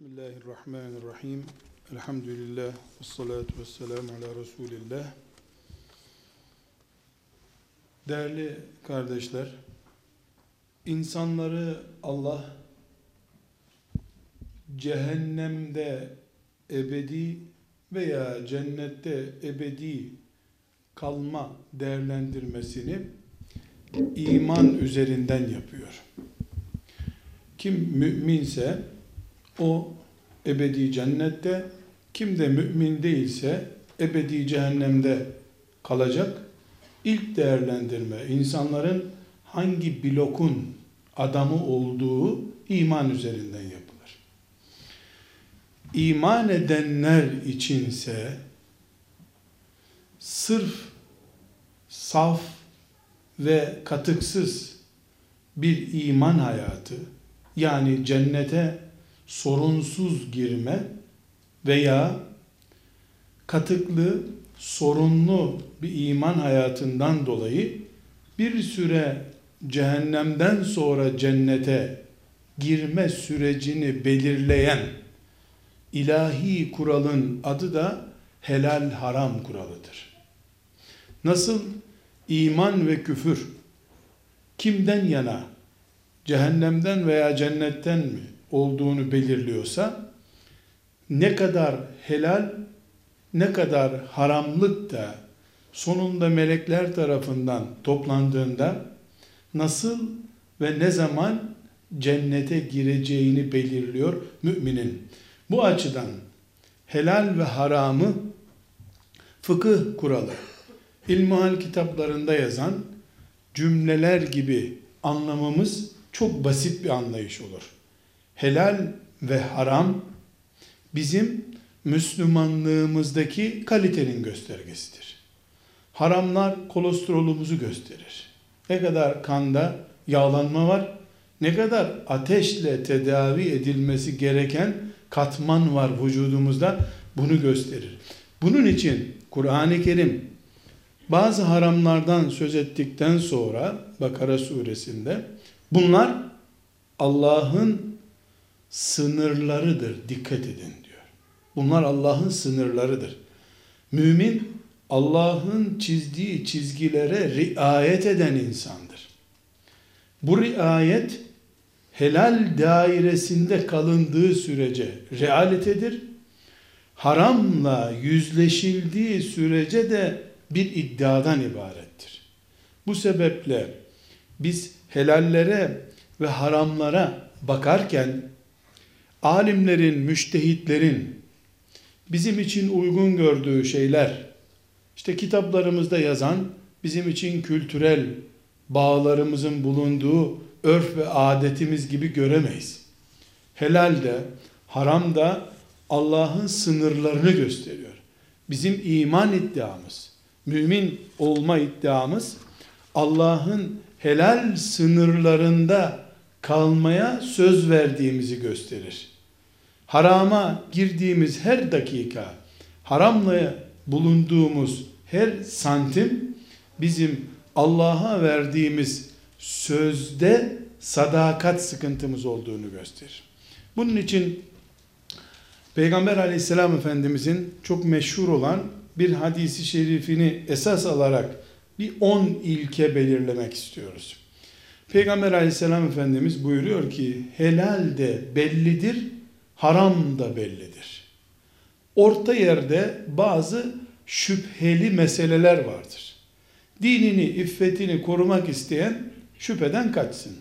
Bismillahirrahmanirrahim. Elhamdülillah. Ve salatu ve selamu ala Resulillah. Değerli kardeşler, insanları Allah cehennemde ebedi veya cennette ebedi kalma değerlendirmesini iman üzerinden yapıyor. Kim müminse o ebedi cennette, kim de mümin değilse ebedi cehennemde kalacak. İlk değerlendirme insanların hangi blokun adamı olduğu iman üzerinden yapılır. İman edenler içinse sırf saf ve katıksız bir iman hayatı yani cennete sorunsuz girme veya katıklı, sorunlu bir iman hayatından dolayı bir süre cehennemden sonra cennete girme sürecini belirleyen ilahi kuralın adı da helal haram kuralıdır. Nasıl iman ve küfür kimden yana cehennemden veya cennetten mi olduğunu belirliyorsa ne kadar helal ne kadar haramlık da sonunda melekler tarafından toplandığında nasıl ve ne zaman cennete gireceğini belirliyor müminin. Bu açıdan helal ve haramı fıkıh kuralı, ilmihal kitaplarında yazan cümleler gibi anlamamız çok basit bir anlayış olur helal ve haram bizim Müslümanlığımızdaki kalitenin göstergesidir. Haramlar kolesterolümüzü gösterir. Ne kadar kanda yağlanma var, ne kadar ateşle tedavi edilmesi gereken katman var vücudumuzda bunu gösterir. Bunun için Kur'an-ı Kerim bazı haramlardan söz ettikten sonra Bakara suresinde bunlar Allah'ın sınırlarıdır. Dikkat edin diyor. Bunlar Allah'ın sınırlarıdır. Mümin Allah'ın çizdiği çizgilere riayet eden insandır. Bu riayet helal dairesinde kalındığı sürece realitedir. Haramla yüzleşildiği sürece de bir iddiadan ibarettir. Bu sebeple biz helallere ve haramlara bakarken alimlerin, müştehitlerin bizim için uygun gördüğü şeyler, işte kitaplarımızda yazan bizim için kültürel bağlarımızın bulunduğu örf ve adetimiz gibi göremeyiz. Helal de, haram da Allah'ın sınırlarını gösteriyor. Bizim iman iddiamız, mümin olma iddiamız Allah'ın helal sınırlarında kalmaya söz verdiğimizi gösterir. Harama girdiğimiz her dakika, haramla bulunduğumuz her santim bizim Allah'a verdiğimiz sözde sadakat sıkıntımız olduğunu gösterir. Bunun için Peygamber aleyhisselam efendimizin çok meşhur olan bir hadisi şerifini esas alarak bir on ilke belirlemek istiyoruz. Peygamber aleyhisselam efendimiz buyuruyor ki helal de bellidir, haram da bellidir. Orta yerde bazı şüpheli meseleler vardır. Dinini, iffetini korumak isteyen şüpheden kaçsın.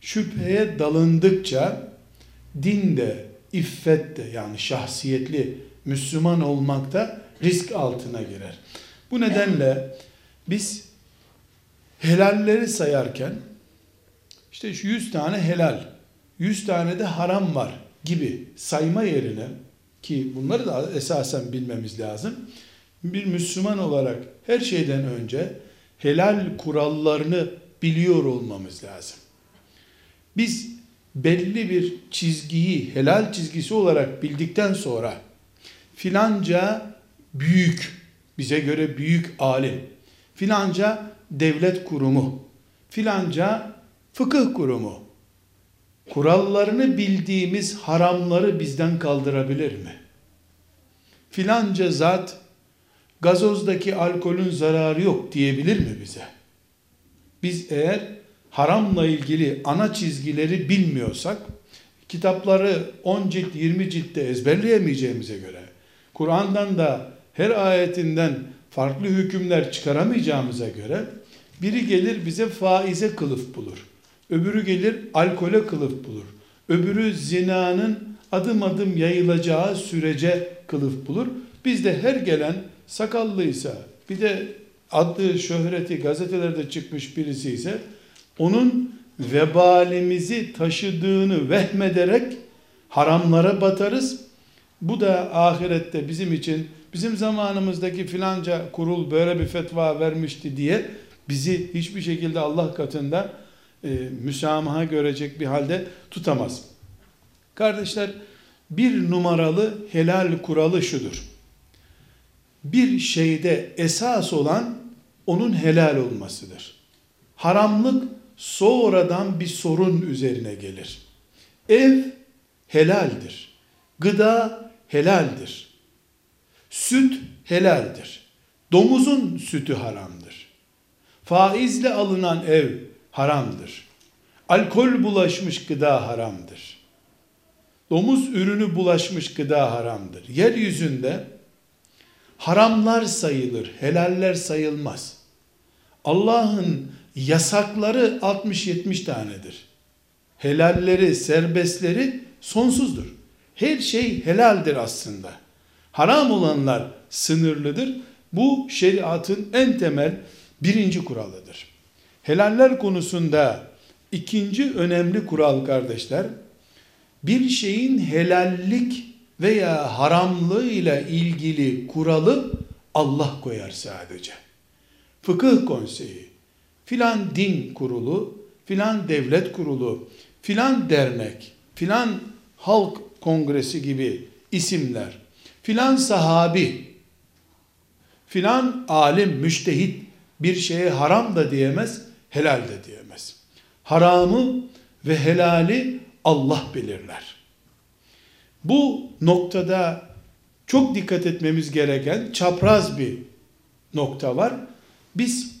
Şüpheye dalındıkça din de, iffet de yani şahsiyetli Müslüman olmakta risk altına girer. Bu nedenle biz helalleri sayarken işte şu 100 tane helal, 100 tane de haram var gibi sayma yerine ki bunları da esasen bilmemiz lazım. Bir Müslüman olarak her şeyden önce helal kurallarını biliyor olmamız lazım. Biz belli bir çizgiyi helal çizgisi olarak bildikten sonra filanca büyük, bize göre büyük alim, filanca devlet kurumu, filanca fıkıh kurumu kurallarını bildiğimiz haramları bizden kaldırabilir mi? Filanca zat gazozdaki alkolün zararı yok diyebilir mi bize? Biz eğer haramla ilgili ana çizgileri bilmiyorsak, kitapları 10 cilt 20 ciltte ezberleyemeyeceğimize göre, Kur'an'dan da her ayetinden farklı hükümler çıkaramayacağımıza göre, biri gelir bize faize kılıf bulur. Öbürü gelir alkole kılıf bulur. Öbürü zinanın adım adım yayılacağı sürece kılıf bulur. Biz de her gelen sakallıysa bir de adlı şöhreti gazetelerde çıkmış birisi ise onun vebalimizi taşıdığını vehmederek haramlara batarız. Bu da ahirette bizim için bizim zamanımızdaki filanca kurul böyle bir fetva vermişti diye bizi hiçbir şekilde Allah katında e, müsamaha görecek bir halde tutamaz. Kardeşler bir numaralı helal kuralı şudur. Bir şeyde esas olan onun helal olmasıdır. Haramlık sonradan bir sorun üzerine gelir. Ev helaldir. Gıda helaldir. Süt helaldir. Domuzun sütü haramdır. Faizle alınan ev haramdır. Alkol bulaşmış gıda haramdır. Domuz ürünü bulaşmış gıda haramdır. Yeryüzünde haramlar sayılır, helaller sayılmaz. Allah'ın yasakları 60-70 tanedir. Helalleri, serbestleri sonsuzdur. Her şey helaldir aslında. Haram olanlar sınırlıdır. Bu şeriatın en temel birinci kuralıdır. Helaller konusunda ikinci önemli kural kardeşler, bir şeyin helallik veya haramlığı ile ilgili kuralı Allah koyar sadece. Fıkıh konseyi, filan din kurulu, filan devlet kurulu, filan dernek, filan halk kongresi gibi isimler, filan sahabi, filan alim, müştehit bir şeye haram da diyemez, helal de diyemez. Haramı ve helali Allah belirler. Bu noktada çok dikkat etmemiz gereken çapraz bir nokta var. Biz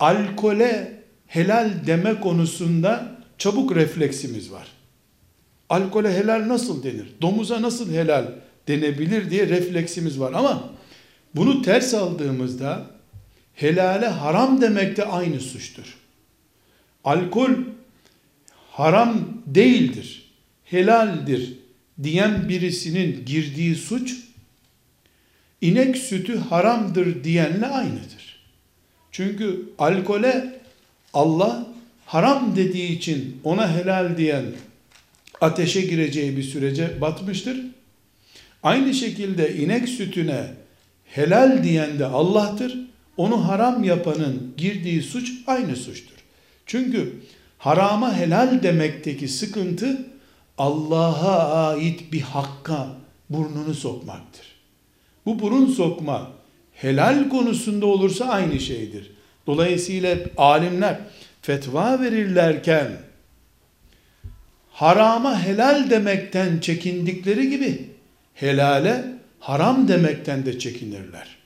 alkole helal deme konusunda çabuk refleksimiz var. Alkole helal nasıl denir? Domuza nasıl helal denebilir diye refleksimiz var ama bunu ters aldığımızda helale haram demek de aynı suçtur. Alkol haram değildir, helaldir diyen birisinin girdiği suç inek sütü haramdır diyenle aynıdır. Çünkü alkole Allah haram dediği için ona helal diyen ateşe gireceği bir sürece batmıştır. Aynı şekilde inek sütüne helal diyen de Allah'tır. Onu haram yapanın girdiği suç aynı suçtur. Çünkü harama helal demekteki sıkıntı Allah'a ait bir hakka burnunu sokmaktır. Bu burun sokma helal konusunda olursa aynı şeydir. Dolayısıyla alimler fetva verirlerken harama helal demekten çekindikleri gibi helale haram demekten de çekinirler.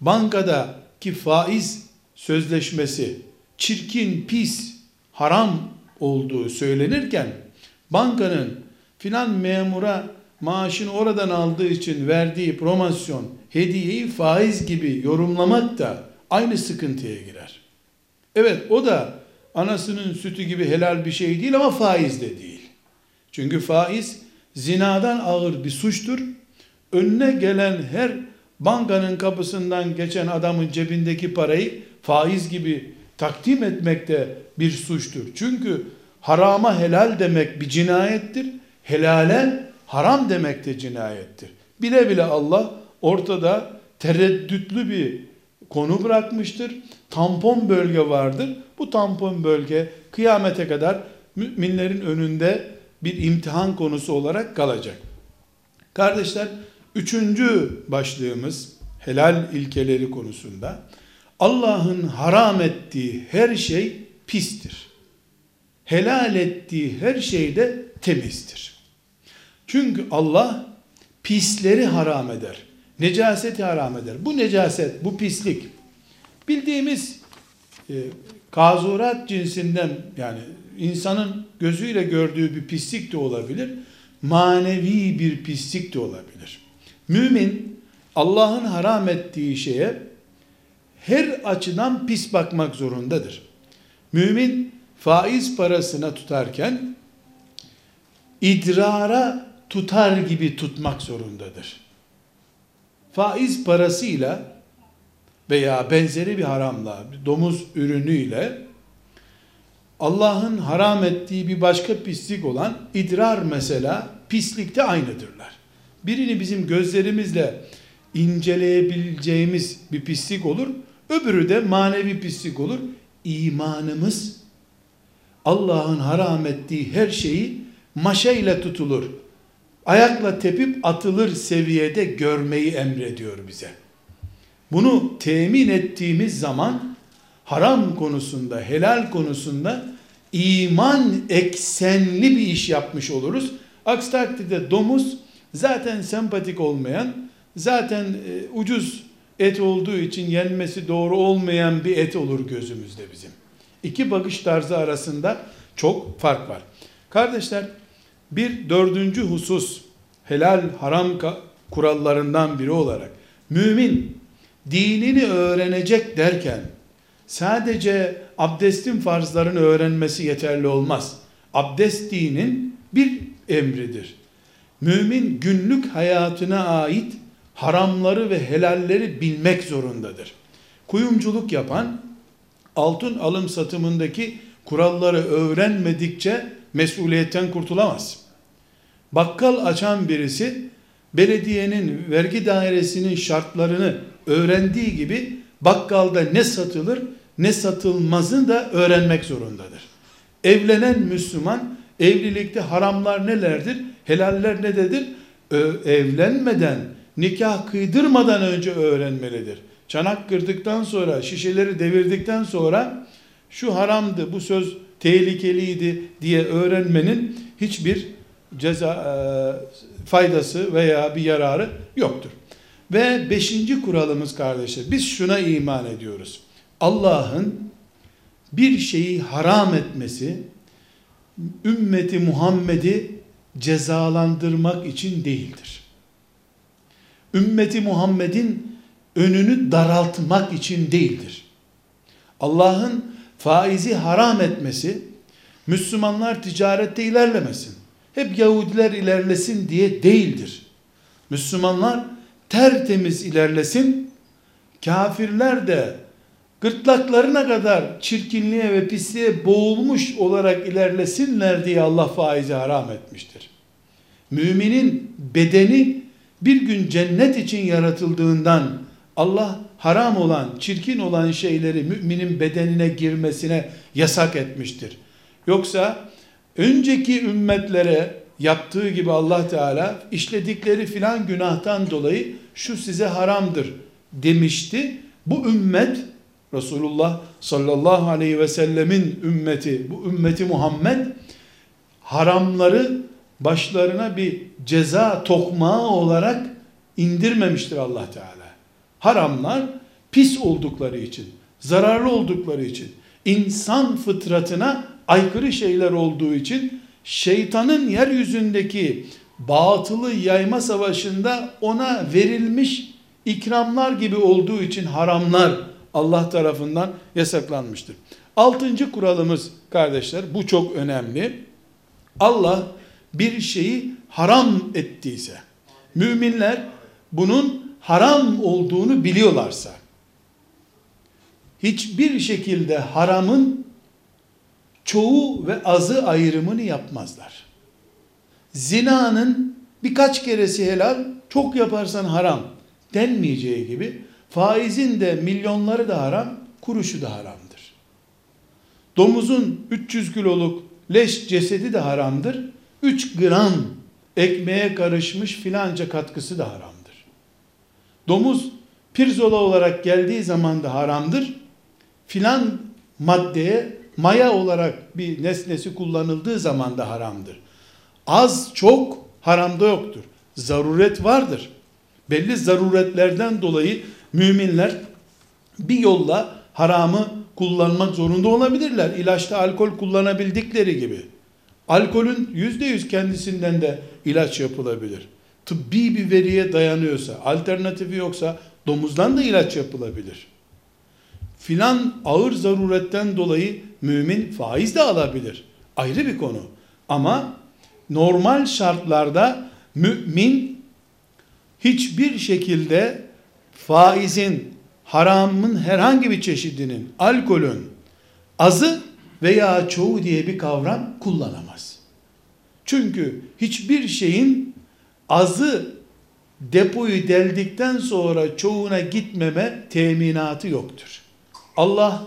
Bankadaki faiz sözleşmesi çirkin, pis, haram olduğu söylenirken bankanın filan memura maaşını oradan aldığı için verdiği promosyon, hediyeyi faiz gibi yorumlamak da aynı sıkıntıya girer. Evet o da anasının sütü gibi helal bir şey değil ama faiz de değil. Çünkü faiz zinadan ağır bir suçtur. Önüne gelen her bankanın kapısından geçen adamın cebindeki parayı faiz gibi takdim etmek de bir suçtur. Çünkü harama helal demek bir cinayettir. Helale haram demek de cinayettir. Bile bile Allah ortada tereddütlü bir konu bırakmıştır. Tampon bölge vardır. Bu tampon bölge kıyamete kadar müminlerin önünde bir imtihan konusu olarak kalacak. Kardeşler, üçüncü başlığımız helal ilkeleri konusunda Allah'ın haram ettiği her şey pistir. helal ettiği her şeyde temizdir. Çünkü Allah pisleri haram eder. Necaseti haram eder. Bu necaset, bu pislik bildiğimiz e, kazurat cinsinden yani insanın gözüyle gördüğü bir pislik de olabilir. Manevi bir pislik de olabilir. Mümin Allah'ın haram ettiği şeye her açıdan pis bakmak zorundadır. Mümin faiz parasına tutarken idrara tutar gibi tutmak zorundadır. Faiz parasıyla veya benzeri bir haramla, bir domuz ürünüyle Allah'ın haram ettiği bir başka pislik olan idrar mesela pislikte aynıdırlar. Birini bizim gözlerimizle inceleyebileceğimiz bir pislik olur. Öbürü de manevi pislik olur. İmanımız Allah'ın haram ettiği her şeyi maşayla tutulur. Ayakla tepip atılır seviyede görmeyi emrediyor bize. Bunu temin ettiğimiz zaman haram konusunda, helal konusunda iman eksenli bir iş yapmış oluruz. Aksi takdirde domuz zaten sempatik olmayan, zaten e, ucuz et olduğu için yenmesi doğru olmayan bir et olur gözümüzde bizim. İki bakış tarzı arasında çok fark var. Kardeşler bir dördüncü husus helal haram kurallarından biri olarak mümin dinini öğrenecek derken sadece abdestin farzlarını öğrenmesi yeterli olmaz. Abdest dinin bir emridir. Mümin günlük hayatına ait haramları ve helalleri bilmek zorundadır. Kuyumculuk yapan altın alım satımındaki kuralları öğrenmedikçe mesuliyetten kurtulamaz. Bakkal açan birisi belediyenin vergi dairesinin şartlarını öğrendiği gibi bakkalda ne satılır ne satılmazını da öğrenmek zorundadır. Evlenen Müslüman evlilikte haramlar nelerdir, helaller nededir? Evlenmeden, nikah kıydırmadan önce öğrenmelidir. Çanak kırdıktan sonra, şişeleri devirdikten sonra şu haramdı, bu söz tehlikeliydi diye öğrenmenin hiçbir ceza e, faydası veya bir yararı yoktur. Ve beşinci kuralımız kardeşler, biz şuna iman ediyoruz. Allah'ın bir şeyi haram etmesi, ümmeti Muhammed'i cezalandırmak için değildir. Ümmeti Muhammed'in önünü daraltmak için değildir. Allah'ın faizi haram etmesi, Müslümanlar ticarette ilerlemesin, hep Yahudiler ilerlesin diye değildir. Müslümanlar tertemiz ilerlesin, kafirler de gırtlaklarına kadar çirkinliğe ve pisliğe boğulmuş olarak ilerlesinler diye Allah faizi haram etmiştir. Müminin bedeni bir gün cennet için yaratıldığından Allah haram olan, çirkin olan şeyleri müminin bedenine girmesine yasak etmiştir. Yoksa önceki ümmetlere yaptığı gibi Allah Teala işledikleri filan günahtan dolayı şu size haramdır demişti. Bu ümmet Resulullah sallallahu aleyhi ve sellemin ümmeti, bu ümmeti Muhammed haramları başlarına bir ceza tokmağı olarak indirmemiştir Allah Teala. Haramlar pis oldukları için, zararlı oldukları için, insan fıtratına aykırı şeyler olduğu için şeytanın yeryüzündeki batılı yayma savaşında ona verilmiş ikramlar gibi olduğu için haramlar Allah tarafından yasaklanmıştır. Altıncı kuralımız kardeşler bu çok önemli. Allah bir şeyi haram ettiyse müminler bunun haram olduğunu biliyorlarsa hiçbir şekilde haramın çoğu ve azı ayrımını yapmazlar. Zinanın birkaç keresi helal, çok yaparsan haram denmeyeceği gibi faizin de milyonları da haram, kuruşu da haramdır. Domuzun 300 kiloluk leş cesedi de haramdır. 3 gram ekmeğe karışmış filanca katkısı da haramdır. Domuz pirzola olarak geldiği zaman da haramdır. Filan maddeye maya olarak bir nesnesi kullanıldığı zaman da haramdır. Az çok haramda yoktur. Zaruret vardır. Belli zaruretlerden dolayı müminler bir yolla haramı kullanmak zorunda olabilirler. İlaçta alkol kullanabildikleri gibi. Alkolün yüzde yüz kendisinden de ilaç yapılabilir. Tıbbi bir veriye dayanıyorsa, alternatifi yoksa domuzdan da ilaç yapılabilir. Filan ağır zaruretten dolayı mümin faiz de alabilir. Ayrı bir konu. Ama normal şartlarda mümin hiçbir şekilde faizin, haramın herhangi bir çeşidinin, alkolün azı veya çoğu diye bir kavram kullanamaz. Çünkü hiçbir şeyin azı depoyu deldikten sonra çoğuna gitmeme teminatı yoktur. Allah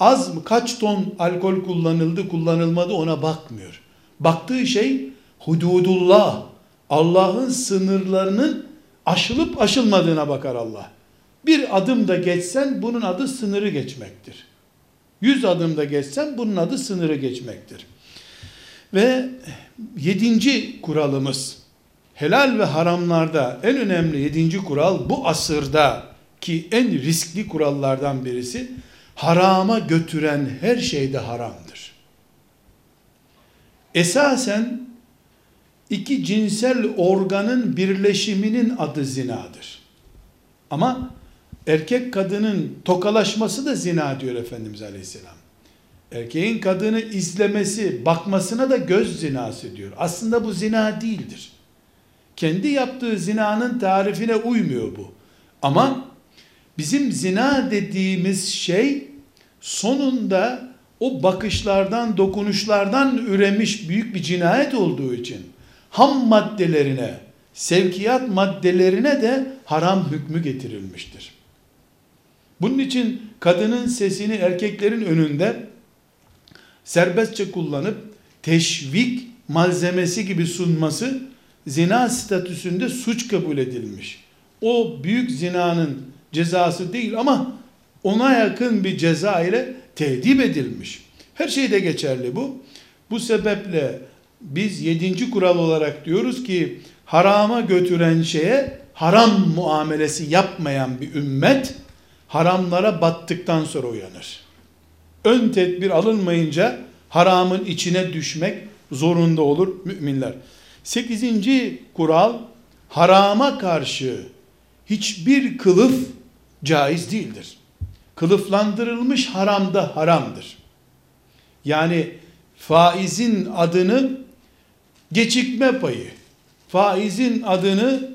az mı kaç ton alkol kullanıldı kullanılmadı ona bakmıyor. Baktığı şey hududullah. Allah'ın sınırlarının aşılıp aşılmadığına bakar Allah. Bir adım da geçsen bunun adı sınırı geçmektir. Yüz adım da geçsen bunun adı sınırı geçmektir. Ve yedinci kuralımız helal ve haramlarda en önemli yedinci kural bu asırda ki en riskli kurallardan birisi harama götüren her şeyde haramdır. Esasen iki cinsel organın birleşiminin adı zinadır. Ama erkek kadının tokalaşması da zina diyor Efendimiz Aleyhisselam. Erkeğin kadını izlemesi, bakmasına da göz zinası diyor. Aslında bu zina değildir. Kendi yaptığı zinanın tarifine uymuyor bu. Ama bizim zina dediğimiz şey sonunda o bakışlardan, dokunuşlardan üremiş büyük bir cinayet olduğu için ham maddelerine, sevkiyat maddelerine de haram hükmü getirilmiştir. Bunun için kadının sesini erkeklerin önünde serbestçe kullanıp teşvik malzemesi gibi sunması zina statüsünde suç kabul edilmiş. O büyük zinanın cezası değil ama ona yakın bir ceza ile tedip edilmiş. Her şeyde geçerli bu. Bu sebeple biz yedinci kural olarak diyoruz ki harama götüren şeye haram muamelesi yapmayan bir ümmet haramlara battıktan sonra uyanır. Ön tedbir alınmayınca haramın içine düşmek zorunda olur müminler. Sekizinci kural harama karşı hiçbir kılıf caiz değildir. Kılıflandırılmış haram da haramdır. Yani faizin adını geçikme payı, faizin adını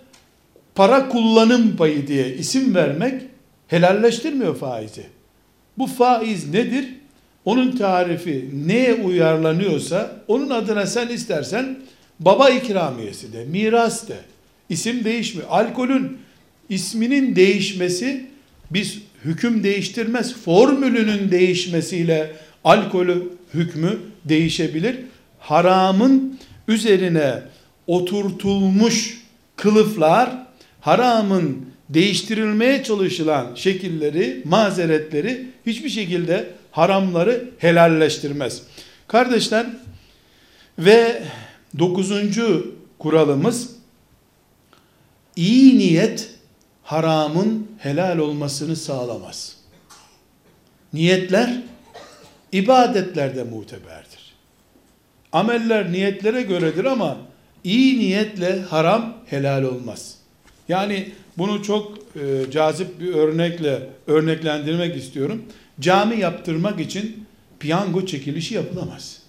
para kullanım payı diye isim vermek helalleştirmiyor faizi. Bu faiz nedir? Onun tarifi neye uyarlanıyorsa onun adına sen istersen baba ikramiyesi de, miras de, isim değişmiyor. Alkolün isminin değişmesi biz hüküm değiştirmez. Formülünün değişmesiyle alkolü hükmü değişebilir. Haramın üzerine oturtulmuş kılıflar haramın değiştirilmeye çalışılan şekilleri, mazeretleri hiçbir şekilde haramları helalleştirmez. Kardeşler ve dokuzuncu kuralımız iyi niyet haramın helal olmasını sağlamaz. Niyetler ibadetlerde muteberdir. Ameller niyetlere göredir ama iyi niyetle haram helal olmaz. Yani bunu çok e, cazip bir örnekle örneklendirmek istiyorum. Cami yaptırmak için piyango çekilişi yapılamaz.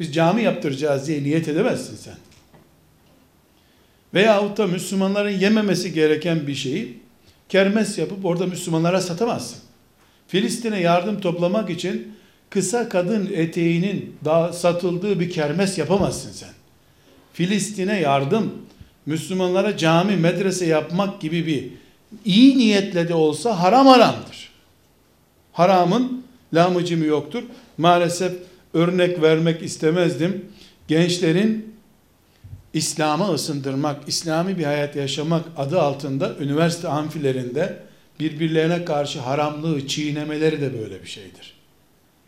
Biz cami yaptıracağız diye niyet edemezsin sen. Veyahut da Müslümanların yememesi gereken bir şeyi kermes yapıp orada Müslümanlara satamazsın. Filistin'e yardım toplamak için kısa kadın eteğinin daha satıldığı bir kermes yapamazsın sen. Filistin'e yardım, Müslümanlara cami, medrese yapmak gibi bir iyi niyetle de olsa haram haramdır. Haramın lamıcımı yoktur. Maalesef örnek vermek istemezdim. Gençlerin İslam'a ısındırmak, İslami bir hayat yaşamak adı altında üniversite amfilerinde birbirlerine karşı haramlığı çiğnemeleri de böyle bir şeydir.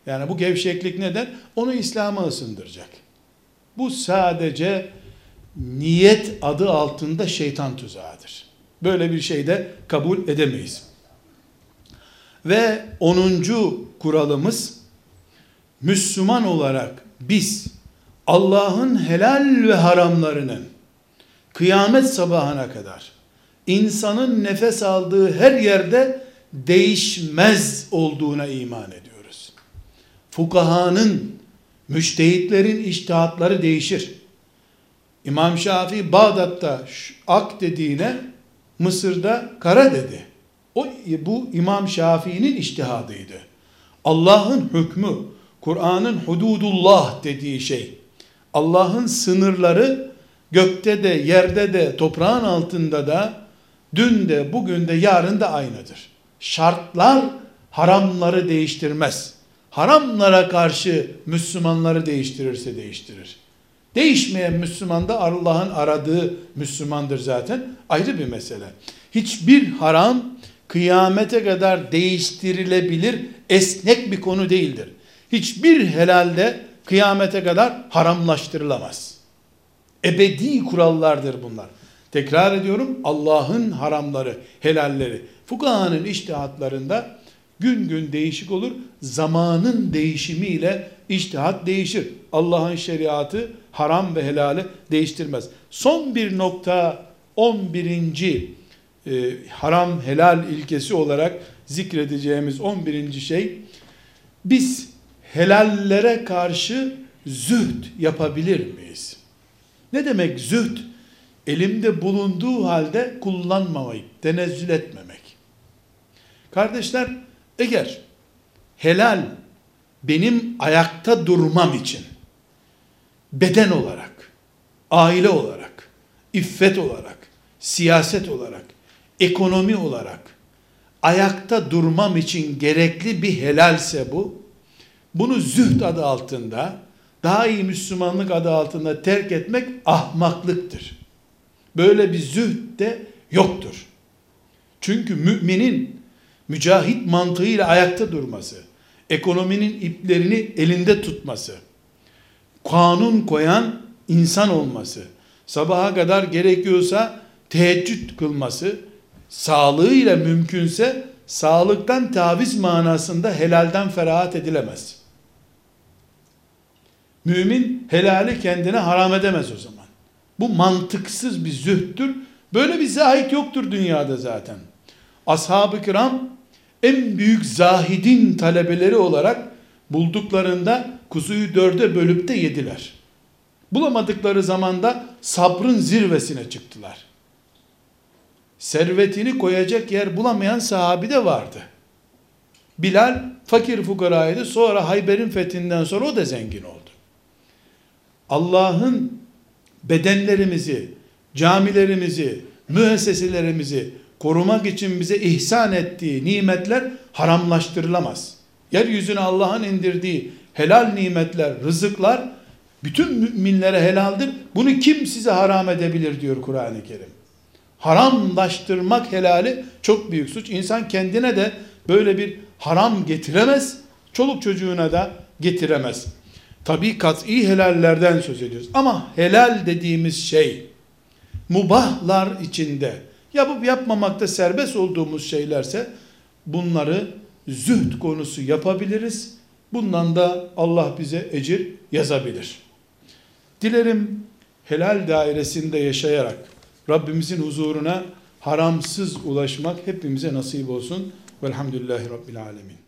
Yani bu gevşeklik neden? Onu İslam'a ısındıracak. Bu sadece niyet adı altında şeytan tuzağıdır. Böyle bir şey de kabul edemeyiz. Ve 10. kuralımız Müslüman olarak biz Allah'ın helal ve haramlarının kıyamet sabahına kadar insanın nefes aldığı her yerde değişmez olduğuna iman ediyoruz. Fukahanın, müştehitlerin iştihatları değişir. İmam Şafii Bağdat'ta ak dediğine Mısır'da kara dedi. O bu İmam Şafii'nin iştihadıydı. Allah'ın hükmü, Kur'an'ın hududullah dediği şey. Allah'ın sınırları gökte de, yerde de, toprağın altında da, dün de, bugün de, yarın da aynıdır. Şartlar haramları değiştirmez. Haramlara karşı Müslümanları değiştirirse değiştirir. Değişmeyen Müslüman da Allah'ın aradığı Müslümandır zaten. Ayrı bir mesele. Hiçbir haram kıyamete kadar değiştirilebilir, esnek bir konu değildir. Hiçbir helalde kıyamete kadar haramlaştırılamaz. Ebedi kurallardır bunlar. Tekrar ediyorum Allah'ın haramları, helalleri, fukahanın iştihatlarında gün gün değişik olur. Zamanın değişimiyle iştihat değişir. Allah'ın şeriatı haram ve helali değiştirmez. Son bir nokta 11. E, haram helal ilkesi olarak zikredeceğimiz 11. şey biz helallere karşı zühd yapabilir miyiz? Ne demek zühd? Elimde bulunduğu halde kullanmamayı, tenezzül etmemek. Kardeşler, eğer helal benim ayakta durmam için beden olarak, aile olarak, iffet olarak, siyaset olarak, ekonomi olarak ayakta durmam için gerekli bir helalse bu, bunu zühd adı altında, daha iyi Müslümanlık adı altında terk etmek ahmaklıktır. Böyle bir zühd de yoktur. Çünkü müminin mücahit mantığıyla ayakta durması, ekonominin iplerini elinde tutması, kanun koyan insan olması, sabaha kadar gerekiyorsa teheccüd kılması, sağlığıyla mümkünse sağlıktan taviz manasında helalden ferahat edilemez. Mümin helali kendine haram edemez o zaman. Bu mantıksız bir zühttür. Böyle bir zahit yoktur dünyada zaten. Ashab-ı kiram en büyük zahidin talebeleri olarak bulduklarında kuzuyu dörde bölüp de yediler. Bulamadıkları zamanda sabrın zirvesine çıktılar. Servetini koyacak yer bulamayan sahabi de vardı. Bilal fakir fukaraydı. Sonra Hayber'in fethinden sonra o da zengin oldu. Allah'ın bedenlerimizi, camilerimizi, müesseselerimizi korumak için bize ihsan ettiği nimetler haramlaştırılamaz. Yeryüzüne Allah'ın indirdiği helal nimetler, rızıklar bütün müminlere helaldir. Bunu kim size haram edebilir diyor Kur'an-ı Kerim. Haramlaştırmak helali çok büyük suç. İnsan kendine de böyle bir haram getiremez. Çoluk çocuğuna da getiremez. Tabi kat'i helallerden söz ediyoruz. Ama helal dediğimiz şey mubahlar içinde yapıp yapmamakta serbest olduğumuz şeylerse bunları zühd konusu yapabiliriz. Bundan da Allah bize ecir yazabilir. Dilerim helal dairesinde yaşayarak Rabbimizin huzuruna haramsız ulaşmak hepimize nasip olsun. Velhamdülillahi Rabbil Alemin.